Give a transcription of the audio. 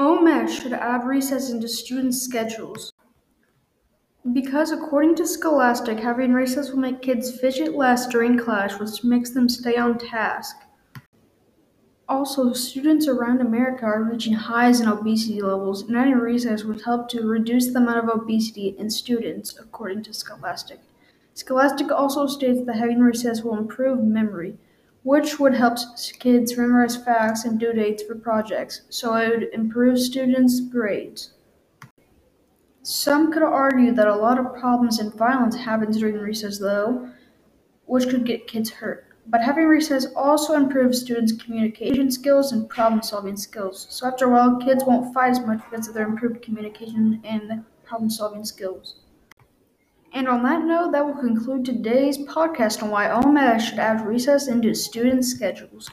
OMS should add recess into students' schedules. Because according to Scholastic, having recess will make kids fidget less during class, which makes them stay on task. Also, students around America are reaching highs in obesity levels, and adding recess would help to reduce the amount of obesity in students, according to Scholastic. Scholastic also states that having recess will improve memory, which would help kids memorize facts and due dates for projects, so it would improve students' grades. Some could argue that a lot of problems and violence happens during recess, though, which could get kids hurt. But having recess also improves students' communication skills and problem solving skills. So, after a while, kids won't fight as much because of their improved communication and problem solving skills. And on that note, that will conclude today's podcast on why OMS should add recess into students' schedules.